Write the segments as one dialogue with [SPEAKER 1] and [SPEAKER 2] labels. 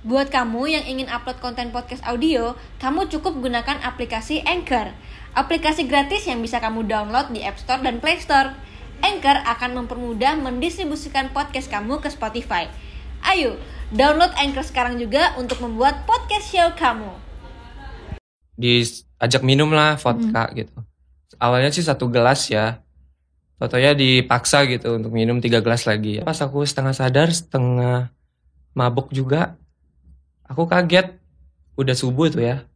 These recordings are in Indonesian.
[SPEAKER 1] Buat kamu yang ingin upload konten podcast audio, kamu cukup gunakan aplikasi Anchor. Aplikasi gratis yang bisa kamu download di App Store dan Play Store. Anchor akan mempermudah mendistribusikan podcast kamu ke Spotify. Ayo, download Anchor sekarang juga untuk membuat podcast show kamu.
[SPEAKER 2] diajak minum lah vodka gitu. Awalnya sih satu gelas ya. Fotonya dipaksa gitu untuk minum tiga gelas lagi. Pas aku setengah sadar, setengah mabuk juga. Aku kaget. Udah subuh tuh ya.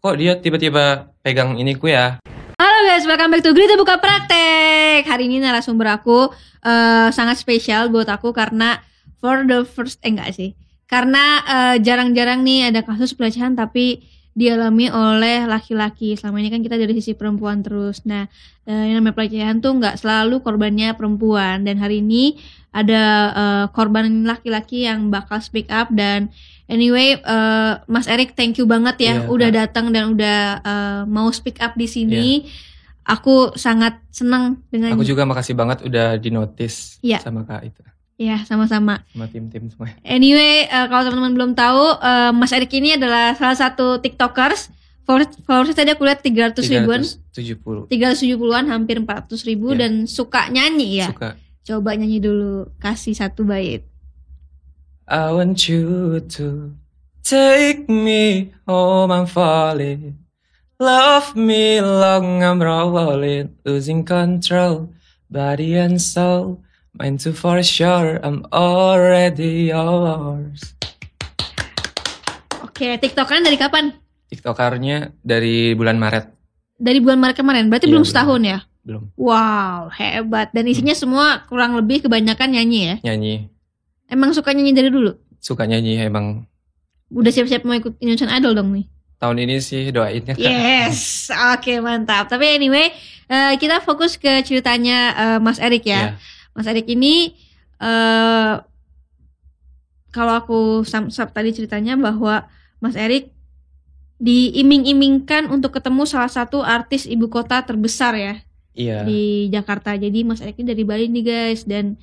[SPEAKER 2] Kok dia tiba-tiba pegang ini ku ya?
[SPEAKER 1] Halo guys, welcome back to Grita Buka Praktek. Hari ini narasumber aku eh, sangat spesial buat aku karena for the first eh enggak sih. Karena eh, jarang-jarang nih ada kasus pelecehan tapi dialami oleh laki-laki. Selama ini kan kita dari sisi perempuan terus. Nah, eh, yang namanya pelecehan tuh nggak selalu korbannya perempuan. Dan hari ini ada eh, korban laki-laki yang bakal speak up dan anyway eh, Mas Erik thank you banget ya
[SPEAKER 2] Iya,
[SPEAKER 1] udah datang dan udah eh, mau speak up di sini. Aku sangat senang dengan
[SPEAKER 2] Aku juga makasih banget udah dinotis
[SPEAKER 1] Iya.
[SPEAKER 2] sama kak itu.
[SPEAKER 1] ya sama-sama.
[SPEAKER 2] Sama tim-tim semua.
[SPEAKER 1] Anyway, eh, kalau teman-teman belum tahu, eh, Mas Erik ini adalah salah satu TikTokers. Followers, followersnya tadi aku lihat 300 ribuan,
[SPEAKER 2] 370.
[SPEAKER 1] 370-an, hampir 400 ribu
[SPEAKER 2] Iya.
[SPEAKER 1] dan suka nyanyi ya.
[SPEAKER 2] Suka.
[SPEAKER 1] Coba nyanyi dulu, kasih satu bait.
[SPEAKER 2] I want you to take me home, I'm falling. Love me long, I'm rolling, losing control, body and soul. Mine too for sure, I'm already yours.
[SPEAKER 1] Oke, TikTokan dari kapan?
[SPEAKER 2] Tiktokernya dari bulan Maret,
[SPEAKER 1] Dari bulan Maret kemarin, berarti
[SPEAKER 2] Iya,
[SPEAKER 1] belum
[SPEAKER 2] belum.
[SPEAKER 1] setahun ya?
[SPEAKER 2] belum
[SPEAKER 1] Wow, hebat. Dan isinya semua kurang lebih kebanyakan nyanyi ya?
[SPEAKER 2] nyanyi.
[SPEAKER 1] Emang suka nyanyi dari dulu?
[SPEAKER 2] Suka nyanyi emang
[SPEAKER 1] Udah siap-siap mau ikut Indonesian Idol dong nih?
[SPEAKER 2] tahun ini sih doainnya Kak.
[SPEAKER 1] Yes, oke mantap. Tapi anyway, eh, kita fokus ke ceritanya eh, Mas Erik ya.
[SPEAKER 2] Iya.
[SPEAKER 1] Mas Erik ini, eh kalau aku sam sab tadi ceritanya bahwa Mas Erik diiming-imingkan untuk ketemu salah satu artis ibu kota terbesar ya
[SPEAKER 2] Iya.
[SPEAKER 1] di Jakarta. Jadi Mas Erik ini dari Bali nih guys dan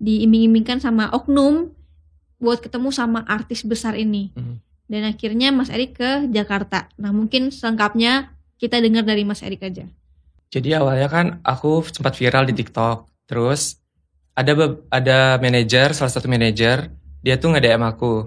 [SPEAKER 1] diiming-imingkan sama oknum buat ketemu sama artis besar ini.
[SPEAKER 2] Mhm.
[SPEAKER 1] Dan akhirnya Mas Erik ke Jakarta. Nah mungkin selengkapnya kita dengar dari Mas Erik aja.
[SPEAKER 2] Jadi awalnya kan aku sempat viral di TikTok. Terus ada ada manajer, salah satu manajer, dia tuh nge-DM aku.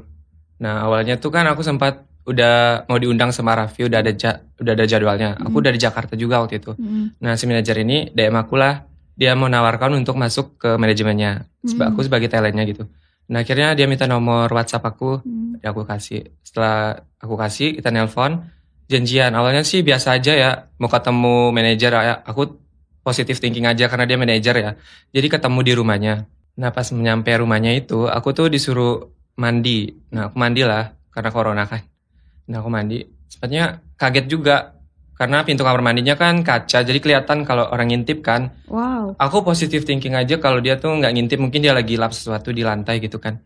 [SPEAKER 2] Nah, awalnya tuh kan aku sempat udah mau diundang sama Raffi, udah ada ja- udah ada jadwalnya. Aku
[SPEAKER 1] Hmm.
[SPEAKER 2] udah di Jakarta juga waktu itu. Nah, si manajer ini DM aku lah, dia mau nawarkan untuk masuk ke manajemennya.
[SPEAKER 1] Hmm.
[SPEAKER 2] Aku sebagai talentnya gitu. Nah, akhirnya dia minta nomor WhatsApp aku,
[SPEAKER 1] Hmm.
[SPEAKER 2] ya aku kasih. Setelah aku kasih, kita nelpon, janjian. Awalnya sih biasa aja ya, mau ketemu manajer ya. Aku positif thinking aja karena dia manajer ya. Jadi ketemu di rumahnya. Nah pas nyampe rumahnya itu, aku tuh disuruh mandi. Nah aku mandi lah, karena corona kan. Nah aku mandi. Sepertinya kaget juga. Karena pintu kamar mandinya kan kaca, jadi kelihatan kalau orang ngintip kan.
[SPEAKER 1] Wow.
[SPEAKER 2] Aku positif thinking aja kalau dia tuh nggak ngintip, mungkin dia lagi lap sesuatu di lantai gitu kan.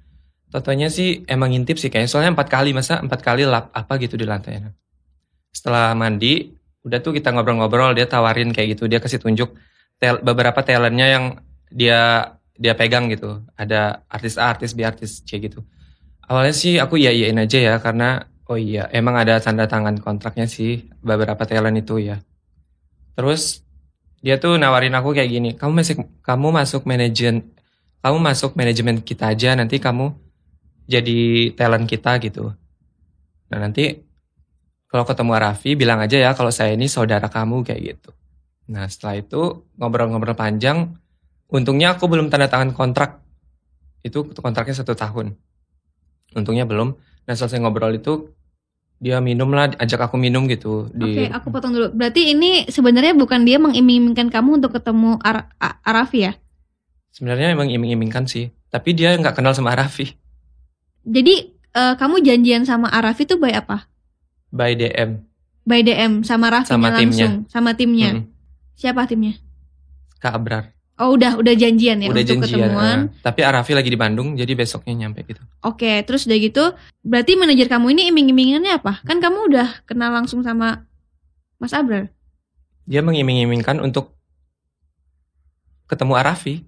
[SPEAKER 2] Totonya sih emang ngintip sih kayaknya, soalnya empat kali masa empat kali lap apa gitu di lantai. Setelah mandi, udah tuh kita ngobrol-ngobrol, dia tawarin kayak gitu, dia kasih tunjuk tel- beberapa talentnya yang dia dia pegang gitu. Ada artis A, artis B, artis C gitu. Awalnya sih aku iya iyain aja ya karena oh iya emang ada tanda tangan kontraknya sih beberapa talent itu ya. Terus dia tuh nawarin aku kayak gini, kamu masuk kamu masuk manajemen kamu masuk manajemen kita aja nanti kamu jadi talent kita gitu. Nah nanti kalau ketemu Raffi bilang aja ya kalau saya ini saudara kamu kayak gitu. Nah setelah itu ngobrol-ngobrol panjang, untungnya aku belum tanda tangan kontrak. Itu kontraknya satu tahun. Untungnya belum. Nah selesai ngobrol itu dia minum lah, ajak aku minum gitu
[SPEAKER 1] Oke,
[SPEAKER 2] di
[SPEAKER 1] aku potong dulu. Berarti ini sebenarnya bukan dia mengiming-imingkan kamu untuk ketemu Ar Arafi ya?
[SPEAKER 2] Sebenarnya emang iming-imingkan sih, tapi dia nggak kenal sama Raffi.
[SPEAKER 1] Jadi eh, kamu janjian sama Arafi tuh by apa?
[SPEAKER 2] By DM.
[SPEAKER 1] By DM sama Raffi
[SPEAKER 2] Sama
[SPEAKER 1] langsung, sama timnya.
[SPEAKER 2] Mm,
[SPEAKER 1] Siapa timnya?
[SPEAKER 2] Kak Abrar.
[SPEAKER 1] Oh udah udah janjian ya
[SPEAKER 2] Udah
[SPEAKER 1] untuk
[SPEAKER 2] janjian.
[SPEAKER 1] ketemuan.
[SPEAKER 2] eh. tapi Raffi lagi di Bandung, jadi besoknya nyampe gitu.
[SPEAKER 1] Oke, terus udah gitu, berarti manajer kamu ini iming-imingannya apa? Kan kamu udah kenal langsung sama Mas Abrar.
[SPEAKER 2] Dia mengiming-imingkan untuk ketemu Arafi.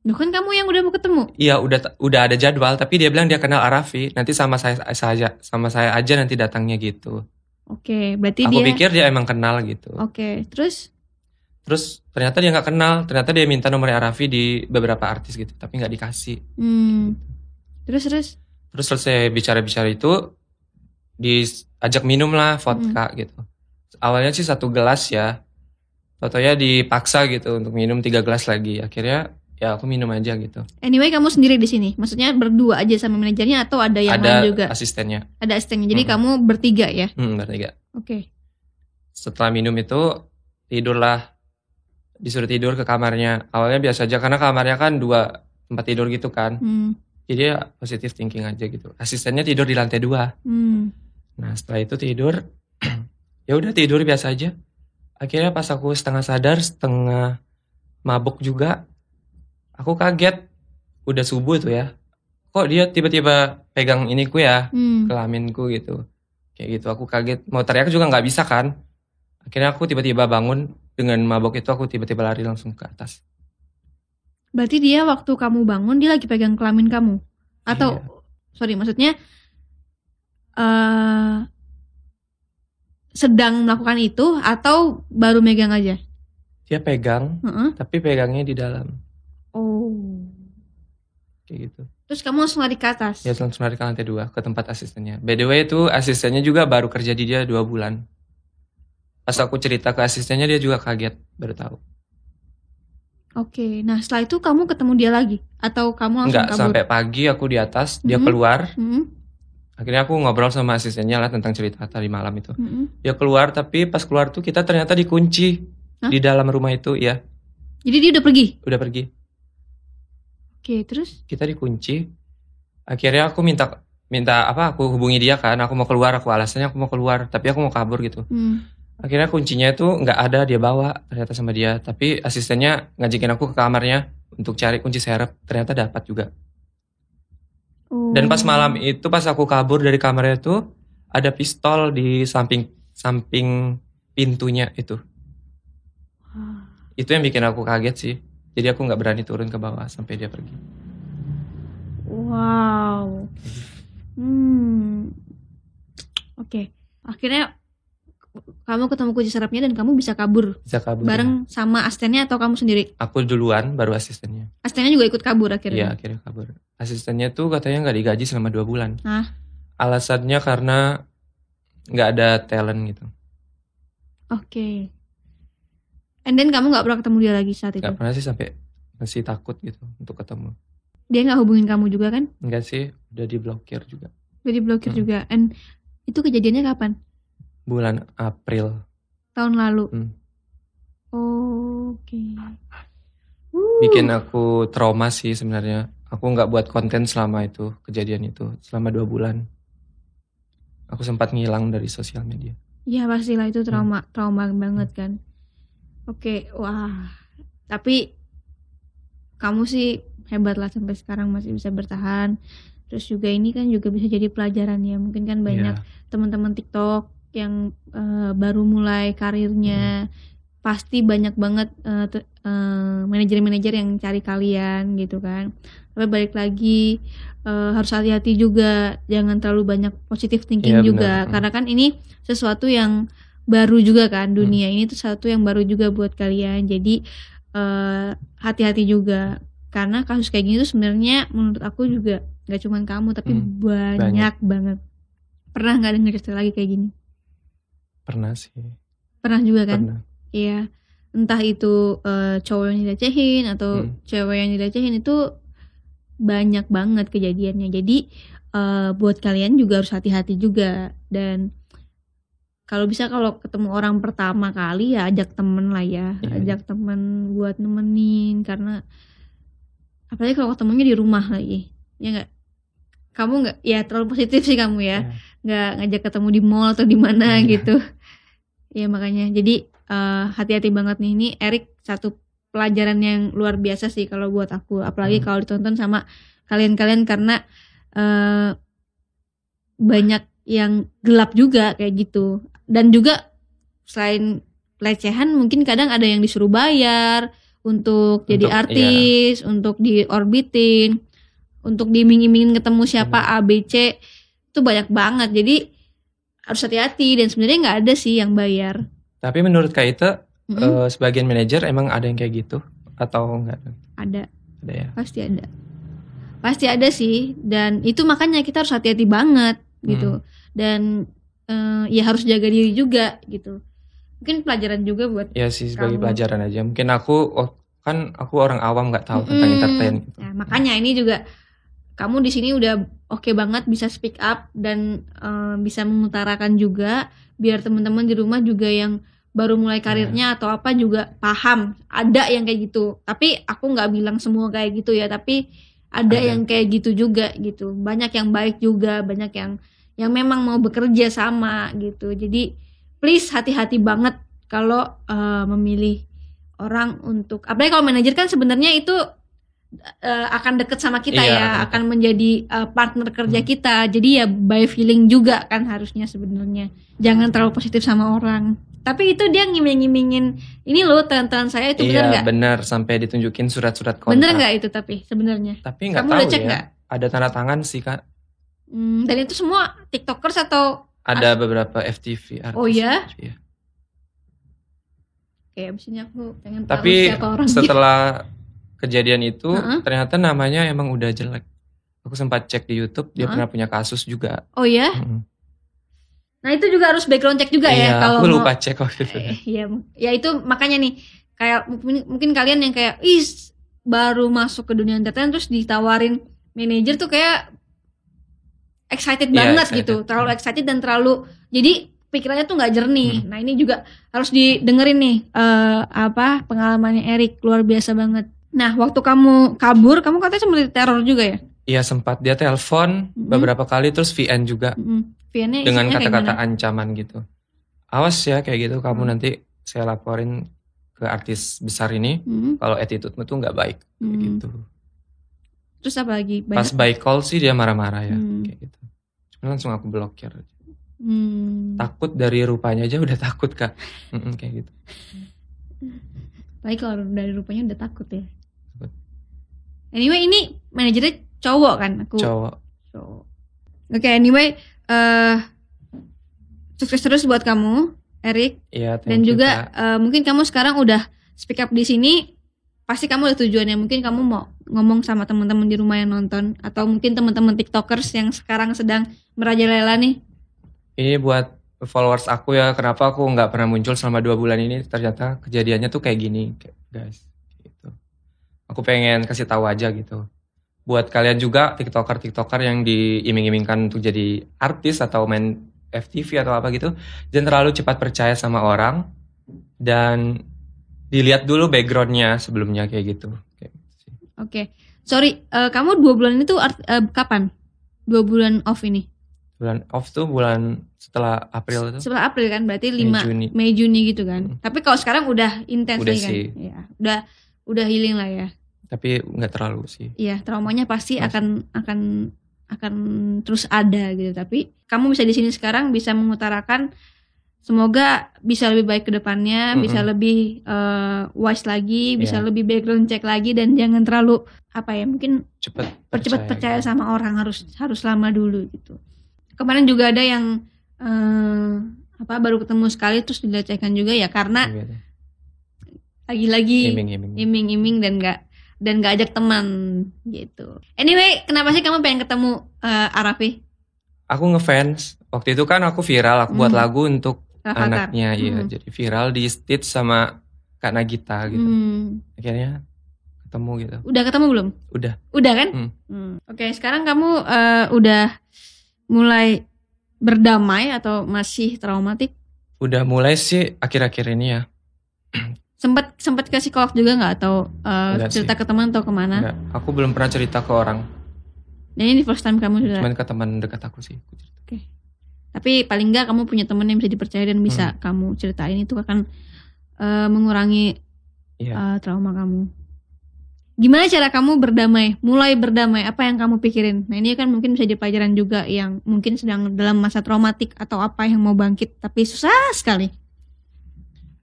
[SPEAKER 1] Loh kan kamu yang udah mau ketemu.
[SPEAKER 2] Iya udah udah ada jadwal tapi dia bilang dia kenal Arafi nanti sama saya saja sama saya aja nanti datangnya gitu.
[SPEAKER 1] Oke, berarti
[SPEAKER 2] Aku
[SPEAKER 1] dia
[SPEAKER 2] pikir dia emang kenal gitu.
[SPEAKER 1] Oke, terus
[SPEAKER 2] Terus ternyata dia nggak kenal, ternyata dia minta nomornya Arafi di beberapa artis gitu tapi nggak dikasih.
[SPEAKER 1] hmm, terus terus
[SPEAKER 2] Terus selesai bicara-bicara itu diajak minum lah vodka gitu. Awalnya sih satu gelas ya. Fotonya dipaksa gitu untuk minum tiga gelas lagi. Akhirnya ya aku minum aja gitu.
[SPEAKER 1] anyway kamu sendiri di sini. Maksudnya berdua aja sama manajernya atau ada yang
[SPEAKER 2] Ada
[SPEAKER 1] lain juga?
[SPEAKER 2] asistennya.
[SPEAKER 1] Ada asistennya. Jadi
[SPEAKER 2] Mm-mm.
[SPEAKER 1] kamu bertiga ya.
[SPEAKER 2] Hmm, bertiga.
[SPEAKER 1] Oke.
[SPEAKER 2] Setelah minum itu tidurlah disuruh tidur ke kamarnya. Awalnya biasa aja karena kamarnya kan dua tempat tidur gitu kan.
[SPEAKER 1] Hmm.
[SPEAKER 2] Jadi ya positif thinking aja gitu. Asistennya tidur di lantai dua.
[SPEAKER 1] Hmm.
[SPEAKER 2] Nah setelah itu tidur, ya udah tidur biasa aja. Akhirnya pas aku setengah sadar, setengah mabuk juga, aku kaget. Udah subuh tuh ya. Kok dia tiba-tiba pegang iniku ya,
[SPEAKER 1] Hmm.
[SPEAKER 2] kelaminku gitu. Kayak gitu, aku kaget. Mau teriak juga nggak bisa kan. Akhirnya aku tiba-tiba bangun dengan mabuk itu aku tiba-tiba lari langsung ke atas.
[SPEAKER 1] Berarti dia waktu kamu bangun dia lagi pegang kelamin kamu. Atau
[SPEAKER 2] Iya.
[SPEAKER 1] sorry maksudnya eh sedang melakukan itu atau baru megang aja?
[SPEAKER 2] Dia pegang,
[SPEAKER 1] Heeh.
[SPEAKER 2] tapi pegangnya di dalam.
[SPEAKER 1] Oh.
[SPEAKER 2] Kayak gitu.
[SPEAKER 1] Terus kamu langsung lari ke atas.
[SPEAKER 2] Ya langsung lari ke lantai dua ke tempat asistennya. By the way itu asistennya juga baru kerja di dia dua bulan. Pas aku cerita ke asistennya dia juga kaget baru tahu.
[SPEAKER 1] Oke. Nah setelah itu kamu ketemu dia lagi atau kamu langsung
[SPEAKER 2] Enggak
[SPEAKER 1] kabur?
[SPEAKER 2] sampai pagi aku di atas dia
[SPEAKER 1] Mhm.
[SPEAKER 2] keluar.
[SPEAKER 1] Mm-mm,
[SPEAKER 2] Akhirnya aku ngobrol sama asistennya lah tentang cerita tadi malam itu.
[SPEAKER 1] mm-mm.
[SPEAKER 2] Dia keluar tapi pas keluar tuh kita ternyata dikunci
[SPEAKER 1] Hah?
[SPEAKER 2] di dalam rumah itu ya
[SPEAKER 1] Jadi dia udah pergi.
[SPEAKER 2] udah pergi.
[SPEAKER 1] Oke. Terus?
[SPEAKER 2] Kita dikunci. Akhirnya aku minta minta apa aku hubungi dia kan aku mau keluar aku alasannya aku mau keluar tapi aku mau kabur gitu
[SPEAKER 1] Hmm.
[SPEAKER 2] Akhirnya kuncinya itu nggak ada dia bawa ternyata sama dia. Tapi asistennya ngajakin aku ke kamarnya untuk cari kunci serep. Ternyata dapat juga.
[SPEAKER 1] Oh.
[SPEAKER 2] Dan pas malam itu pas aku kabur dari kamarnya itu ada pistol di samping samping pintunya itu. Itu yang bikin aku kaget sih. Jadi aku nggak berani turun ke bawah sampai dia pergi.
[SPEAKER 1] Wow. Hmm. Oke. Akhirnya kamu ketemu kunci serapnya dan kamu bisa kabur
[SPEAKER 2] Bisa kabur.
[SPEAKER 1] bareng sama asistennya atau kamu sendiri?
[SPEAKER 2] Aku duluan baru asistennya.
[SPEAKER 1] Asistennya juga ikut kabur
[SPEAKER 2] Iya
[SPEAKER 1] akhirnya.
[SPEAKER 2] akhirnya kabur. Asistennya tuh katanya nggak digaji selama dua bulan.
[SPEAKER 1] Hah?
[SPEAKER 2] Alasannya karena nggak ada talent gitu.
[SPEAKER 1] Oke. And then kamu nggak pernah ketemu dia lagi saat itu.
[SPEAKER 2] Nggak pernah sih sampai masih takut gitu untuk ketemu.
[SPEAKER 1] Dia nggak hubungin kamu juga kan?
[SPEAKER 2] Enggak sih, udah diblokir juga.
[SPEAKER 1] Udah diblokir
[SPEAKER 2] Hmm.
[SPEAKER 1] juga. And itu kejadiannya kapan?
[SPEAKER 2] Bulan April.
[SPEAKER 1] Tahun lalu.
[SPEAKER 2] Hmm.
[SPEAKER 1] Oke. Uh.
[SPEAKER 2] Bikin aku trauma sih sebenarnya. Aku nggak buat konten selama itu, kejadian itu. Selama dua bulan. Aku sempat ngilang dari sosial media.
[SPEAKER 1] Ya pastilah itu trauma,
[SPEAKER 2] Hmm.
[SPEAKER 1] trauma banget kan. Oke, wah. Tapi kamu sih hebat lah sampai sekarang masih bisa bertahan. Terus juga ini kan juga bisa jadi pelajaran ya. Mungkin kan banyak
[SPEAKER 2] Iya.
[SPEAKER 1] teman-teman TikTok yang eh, baru mulai karirnya. Pasti banyak banget te- eh, manajer-manajer yang cari kalian gitu kan. Tapi balik lagi eh, harus hati-hati juga, jangan terlalu banyak positive thinking
[SPEAKER 2] Iya,
[SPEAKER 1] juga.
[SPEAKER 2] benar.
[SPEAKER 1] Karena kan ini sesuatu yang baru juga
[SPEAKER 2] Hmm.
[SPEAKER 1] kan dunia ini tuh sesuatu yang baru juga buat kalian. Jadi eh, hati-hati juga karena kasus kayak gini tuh sebenarnya menurut aku juga nggak cuman kamu tapi
[SPEAKER 2] Hmm,
[SPEAKER 1] banyak, banget. Pernah nggak denger cerita lagi kayak gini?
[SPEAKER 2] Pernah sih.
[SPEAKER 1] Pernah juga kan?
[SPEAKER 2] Pernah.
[SPEAKER 1] Iya. Entah itu eh, cowok yang dilecehin atau
[SPEAKER 2] Hmm.
[SPEAKER 1] cewek yang dilecehin itu banyak banget kejadiannya. Jadi eh, buat kalian juga harus hati-hati juga dan kalau bisa kalau ketemu orang pertama kali ya ajak temen lah ya,
[SPEAKER 2] Iya.
[SPEAKER 1] ajak temen buat nemenin karena apalagi kalau ketemunya di rumah lagi, ya nggak? Kamu nggak? Ya terlalu positif sih kamu ya,
[SPEAKER 2] Iya.
[SPEAKER 1] nggak ngajak ketemu di mall atau di mana
[SPEAKER 2] Iya.
[SPEAKER 1] gitu. Ya makanya jadi eh, hati-hati banget nih ini Erik satu pelajaran yang luar biasa sih kalau buat aku, apalagi
[SPEAKER 2] Hmm.
[SPEAKER 1] kalau ditonton sama kalian-kalian karena eh, banyak yang gelap juga kayak gitu dan juga selain pelecehan mungkin kadang ada yang disuruh bayar untuk jadi
[SPEAKER 2] Untuk- iya.
[SPEAKER 1] artis, untuk diorbitin, untuk diiming-imingin ketemu siapa A B C itu banyak banget. Jadi harus hati-hati dan sebenarnya nggak ada sih yang bayar.
[SPEAKER 2] Tapi menurut Kak Ita,
[SPEAKER 1] Mm-mm,
[SPEAKER 2] eh, sebagian manajer emang ada yang kayak gitu atau enggak?
[SPEAKER 1] ada,
[SPEAKER 2] Ada ya.
[SPEAKER 1] pasti ada. Pasti ada sih dan itu makanya kita harus hati-hati banget gitu. Dan eh, ya harus jaga diri juga gitu. Mungkin pelajaran juga buat
[SPEAKER 2] Ya sih sebagai
[SPEAKER 1] Kamu.
[SPEAKER 2] pelajaran aja. Mungkin aku oh, kan aku orang awam nggak tahu tentang
[SPEAKER 1] Mm-mm.
[SPEAKER 2] entertain. gitu.
[SPEAKER 1] Nah, makanya ini juga kamu di sini udah oke banget bisa speak up dan eh, bisa mengutarakan juga biar teman-teman di rumah juga yang baru mulai karirnya atau apa juga paham. Ada yang kayak gitu. Tapi aku nggak bilang semua kayak gitu ya tapi ada,
[SPEAKER 2] Ada.
[SPEAKER 1] yang kayak gitu juga gitu. Banyak yang baik juga banyak yang yang memang mau bekerja sama gitu. Jadi please hati-hati banget kalau eh, memilih orang untuk apalagi kalau manajer kan sebenarnya itu eh, akan deket sama kita
[SPEAKER 2] Iya,
[SPEAKER 1] ya
[SPEAKER 2] akan
[SPEAKER 1] akan menjadi eh, partner kerja
[SPEAKER 2] Hmm.
[SPEAKER 1] kita jadi ya by feeling juga kan harusnya sebenarnya jangan terlalu positif sama orang tapi itu dia ngiming-ngimingin ini loh teman-teman saya itu
[SPEAKER 2] Iya
[SPEAKER 1] nggak
[SPEAKER 2] benar sampai ditunjukin surat-surat kontrak.
[SPEAKER 1] bener nggak itu tapi sebenarnya
[SPEAKER 2] Tapi nggak tahu
[SPEAKER 1] udah cek
[SPEAKER 2] ya.
[SPEAKER 1] nggak?
[SPEAKER 2] Ada tanda tangan sih kak.
[SPEAKER 1] Hmm, dan itu semua tiktokers atau
[SPEAKER 2] Ada beberapa FTV artis.
[SPEAKER 1] Oh, iya?
[SPEAKER 2] Iya.
[SPEAKER 1] kayak abis ini aku pengen tahu
[SPEAKER 2] Tapi
[SPEAKER 1] siapa orang
[SPEAKER 2] setelah kejadian itu
[SPEAKER 1] Heeh.
[SPEAKER 2] ternyata namanya emang udah jelek. Aku sempat cek di YouTube dia
[SPEAKER 1] Heeh.
[SPEAKER 2] pernah punya kasus juga.
[SPEAKER 1] oh ya
[SPEAKER 2] Mm-mm.
[SPEAKER 1] nah itu juga harus background check juga
[SPEAKER 2] Iya,
[SPEAKER 1] ya kalau
[SPEAKER 2] aku
[SPEAKER 1] mau
[SPEAKER 2] lupa cek waktu itu.
[SPEAKER 1] Eh, Iya, ya itu makanya nih kayak mungkin, mungkin kalian yang kayak is baru masuk ke dunia entertain terus ditawarin manajer tuh kayak excited
[SPEAKER 2] Iya,
[SPEAKER 1] banget
[SPEAKER 2] excited.
[SPEAKER 1] gitu, terlalu excited dan terlalu jadi pikirannya tuh nggak jernih.
[SPEAKER 2] Hmm.
[SPEAKER 1] Nah ini juga harus didengerin nih eh, apa pengalamannya Erik luar biasa banget. Nah waktu kamu kabur, kamu katanya sempat diteror juga ya?
[SPEAKER 2] Iya sempat dia telepon
[SPEAKER 1] Mm-mm.
[SPEAKER 2] beberapa kali terus VN juga
[SPEAKER 1] Mm-mm. VN-nya
[SPEAKER 2] dengan kata-kata ancaman gitu. Awas ya kayak gitu kamu
[SPEAKER 1] Hmm.
[SPEAKER 2] nanti saya laporin ke artis besar ini
[SPEAKER 1] Mm,
[SPEAKER 2] kalau attitude-mu tuh nggak baik kayak
[SPEAKER 1] mm.
[SPEAKER 2] gitu.
[SPEAKER 1] Terus apa lagi?
[SPEAKER 2] Pas
[SPEAKER 1] Banyak.
[SPEAKER 2] by call sih dia marah-marah ya
[SPEAKER 1] Hmm.
[SPEAKER 2] kayak gitu. Cuma langsung aku blokir.
[SPEAKER 1] Hmm.
[SPEAKER 2] Takut dari rupanya aja udah takut kak. Mm-mm, kayak gitu.
[SPEAKER 1] Baik kalau dari rupanya udah takut ya. Anyway ini manajernya cowok kan aku.
[SPEAKER 2] Cowok.
[SPEAKER 1] Cowok. Oke anyway eh sukses terus buat kamu Erik
[SPEAKER 2] Iya
[SPEAKER 1] dan
[SPEAKER 2] you,
[SPEAKER 1] juga
[SPEAKER 2] Kak.
[SPEAKER 1] eh, mungkin kamu sekarang udah speak up di sini pasti kamu ada tujuannya mungkin kamu mau ngomong sama teman-teman di rumah yang nonton atau mungkin teman-teman tiktokers yang sekarang sedang merajalela nih
[SPEAKER 2] Ini buat followers aku ya kenapa aku nggak pernah muncul selama dua bulan ini ternyata kejadiannya tuh kayak gini guys aku pengen kasih tahu aja gitu buat kalian juga tiktoker tiktoker yang diiming-imingkan untuk jadi artis atau main FTV atau apa gitu jangan terlalu cepat percaya sama orang dan dilihat dulu backgroundnya sebelumnya kayak gitu gitu
[SPEAKER 1] oke sorry eh, kamu dua bulan itu art- eh, kapan dua bulan off ini
[SPEAKER 2] bulan off tuh bulan setelah April itu
[SPEAKER 1] setelah April kan berarti 5
[SPEAKER 2] Juni.
[SPEAKER 1] Mei Juni gitu kan.
[SPEAKER 2] Hmm.
[SPEAKER 1] Tapi kalau sekarang udah intens kan.
[SPEAKER 2] sih.
[SPEAKER 1] Ya, udah udah healing lah ya.
[SPEAKER 2] Tapi nggak terlalu sih
[SPEAKER 1] Iya, traumanya pasti
[SPEAKER 2] Masih.
[SPEAKER 1] akan akan akan terus ada gitu. Tapi kamu bisa di sini sekarang bisa mengutarakan semoga bisa lebih baik ke depannya,
[SPEAKER 2] Mm-mm.
[SPEAKER 1] bisa lebih eh, wise lagi, bisa
[SPEAKER 2] Iya.
[SPEAKER 1] lebih background check lagi dan jangan terlalu apa ya, mungkin
[SPEAKER 2] cepet
[SPEAKER 1] percepat percaya
[SPEAKER 2] gitu.
[SPEAKER 1] sama orang harus harus lama dulu gitu. Kemarin juga ada yang eh, apa baru ketemu sekali terus dilecehkan juga ya karena
[SPEAKER 2] Gitu.
[SPEAKER 1] lagi-lagi
[SPEAKER 2] Iming-iming.
[SPEAKER 1] iming-iming dan nggak dan nggak ajak teman gitu. Anyway, kenapa sih kamu pengen ketemu eh, Arafi?
[SPEAKER 2] Aku ngefans. Waktu itu kan aku viral, aku buat
[SPEAKER 1] Hmm.
[SPEAKER 2] lagu untuk
[SPEAKER 1] Rafathar?
[SPEAKER 2] anaknya, iya.
[SPEAKER 1] Hmm.
[SPEAKER 2] Jadi viral di stitch sama Kak Nagita gitu.
[SPEAKER 1] Hmm.
[SPEAKER 2] Akhirnya ketemu gitu.
[SPEAKER 1] Udah ketemu belum?
[SPEAKER 2] Udah.
[SPEAKER 1] Udah kan?
[SPEAKER 2] Hmm.
[SPEAKER 1] Hmm. Oke, sekarang kamu eh, udah mulai berdamai atau masih traumatik?
[SPEAKER 2] Udah mulai sih akhir-akhir ini ya.
[SPEAKER 1] Sempat sempat ke psikolog juga nggak atau
[SPEAKER 2] Enggak
[SPEAKER 1] cerita ke teman atau ke mana?
[SPEAKER 2] Enggak, aku belum pernah cerita ke orang.
[SPEAKER 1] Dan ini first time kamu sudah.
[SPEAKER 2] Cuman ke teman dekat aku sih. aku cerita.
[SPEAKER 1] Tapi paling nggak kamu punya teman yang bisa dipercaya dan bisa kamu ceritain itu akan eh, mengurangi
[SPEAKER 2] Iya.
[SPEAKER 1] eh, trauma kamu. Gimana cara kamu berdamai? Mulai berdamai, apa yang kamu pikirin? Nah ini kan mungkin bisa jadi pelajaran juga yang mungkin sedang dalam masa traumatik atau apa yang mau bangkit, tapi susah sekali.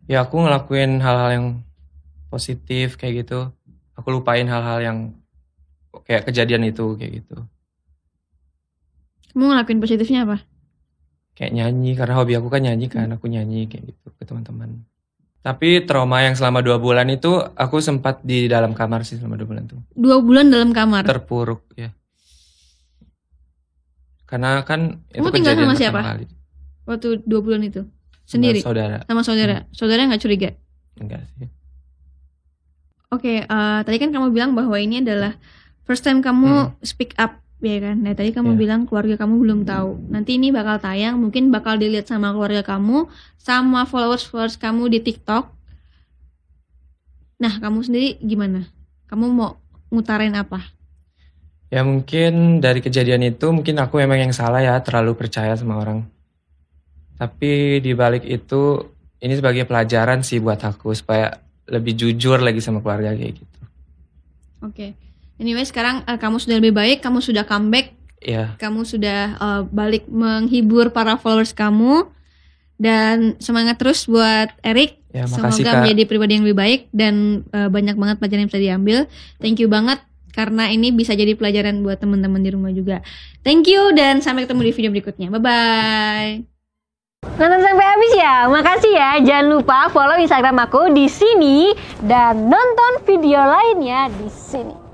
[SPEAKER 2] Ya aku ngelakuin hal-hal yang positif kayak gitu. Aku lupain hal-hal yang kayak kejadian itu kayak gitu.
[SPEAKER 1] Kamu ngelakuin positifnya apa?
[SPEAKER 2] Kayak nyanyi karena hobi aku kan nyanyi kan, aku nyanyi kayak gitu ke teman-teman. Tapi trauma yang selama dua bulan itu aku sempat di dalam kamar sih selama dua bulan tuh.
[SPEAKER 1] Dua bulan dalam kamar.
[SPEAKER 2] Terpuruk ya. Karena kan itu
[SPEAKER 1] Kamu tinggal
[SPEAKER 2] kejadian
[SPEAKER 1] sama siapa?
[SPEAKER 2] kali.
[SPEAKER 1] Waktu dua bulan itu
[SPEAKER 2] Sama
[SPEAKER 1] sendiri
[SPEAKER 2] Saudara.
[SPEAKER 1] sama saudara. Saudara nggak curiga?
[SPEAKER 2] Enggak sih.
[SPEAKER 1] Oke, eh, tadi kan kamu bilang bahwa ini adalah first time kamu speak up, ya kan? Nah, tadi kamu
[SPEAKER 2] Iya.
[SPEAKER 1] bilang keluarga kamu belum tahu. Nanti ini bakal tayang, mungkin bakal dilihat sama keluarga kamu, sama followers-followers kamu di TikTok. Nah, kamu sendiri gimana? Kamu mau ngutarain apa?
[SPEAKER 2] Ya mungkin dari kejadian itu mungkin aku memang yang salah ya terlalu percaya sama orang. Tapi di balik itu ini sebagai pelajaran sih buat aku supaya lebih jujur lagi sama keluarga kayak gitu.
[SPEAKER 1] Oke. Anyway, sekarang eh, kamu sudah lebih baik, kamu sudah comeback,
[SPEAKER 2] Ya,
[SPEAKER 1] kamu sudah eh, balik menghibur para followers kamu. Dan semangat terus buat Erik.
[SPEAKER 2] ya makasih
[SPEAKER 1] Semoga
[SPEAKER 2] Kak.
[SPEAKER 1] menjadi pribadi yang lebih baik dan eh, banyak banget pelajaran yang bisa diambil. Thank you banget karena ini bisa jadi pelajaran buat teman-teman di rumah juga. Thank you dan sampai ketemu di video berikutnya. Bye bye.
[SPEAKER 3] Nonton sampai habis ya. Makasih ya. Jangan lupa follow Instagram aku di sini dan nonton video lainnya di sini.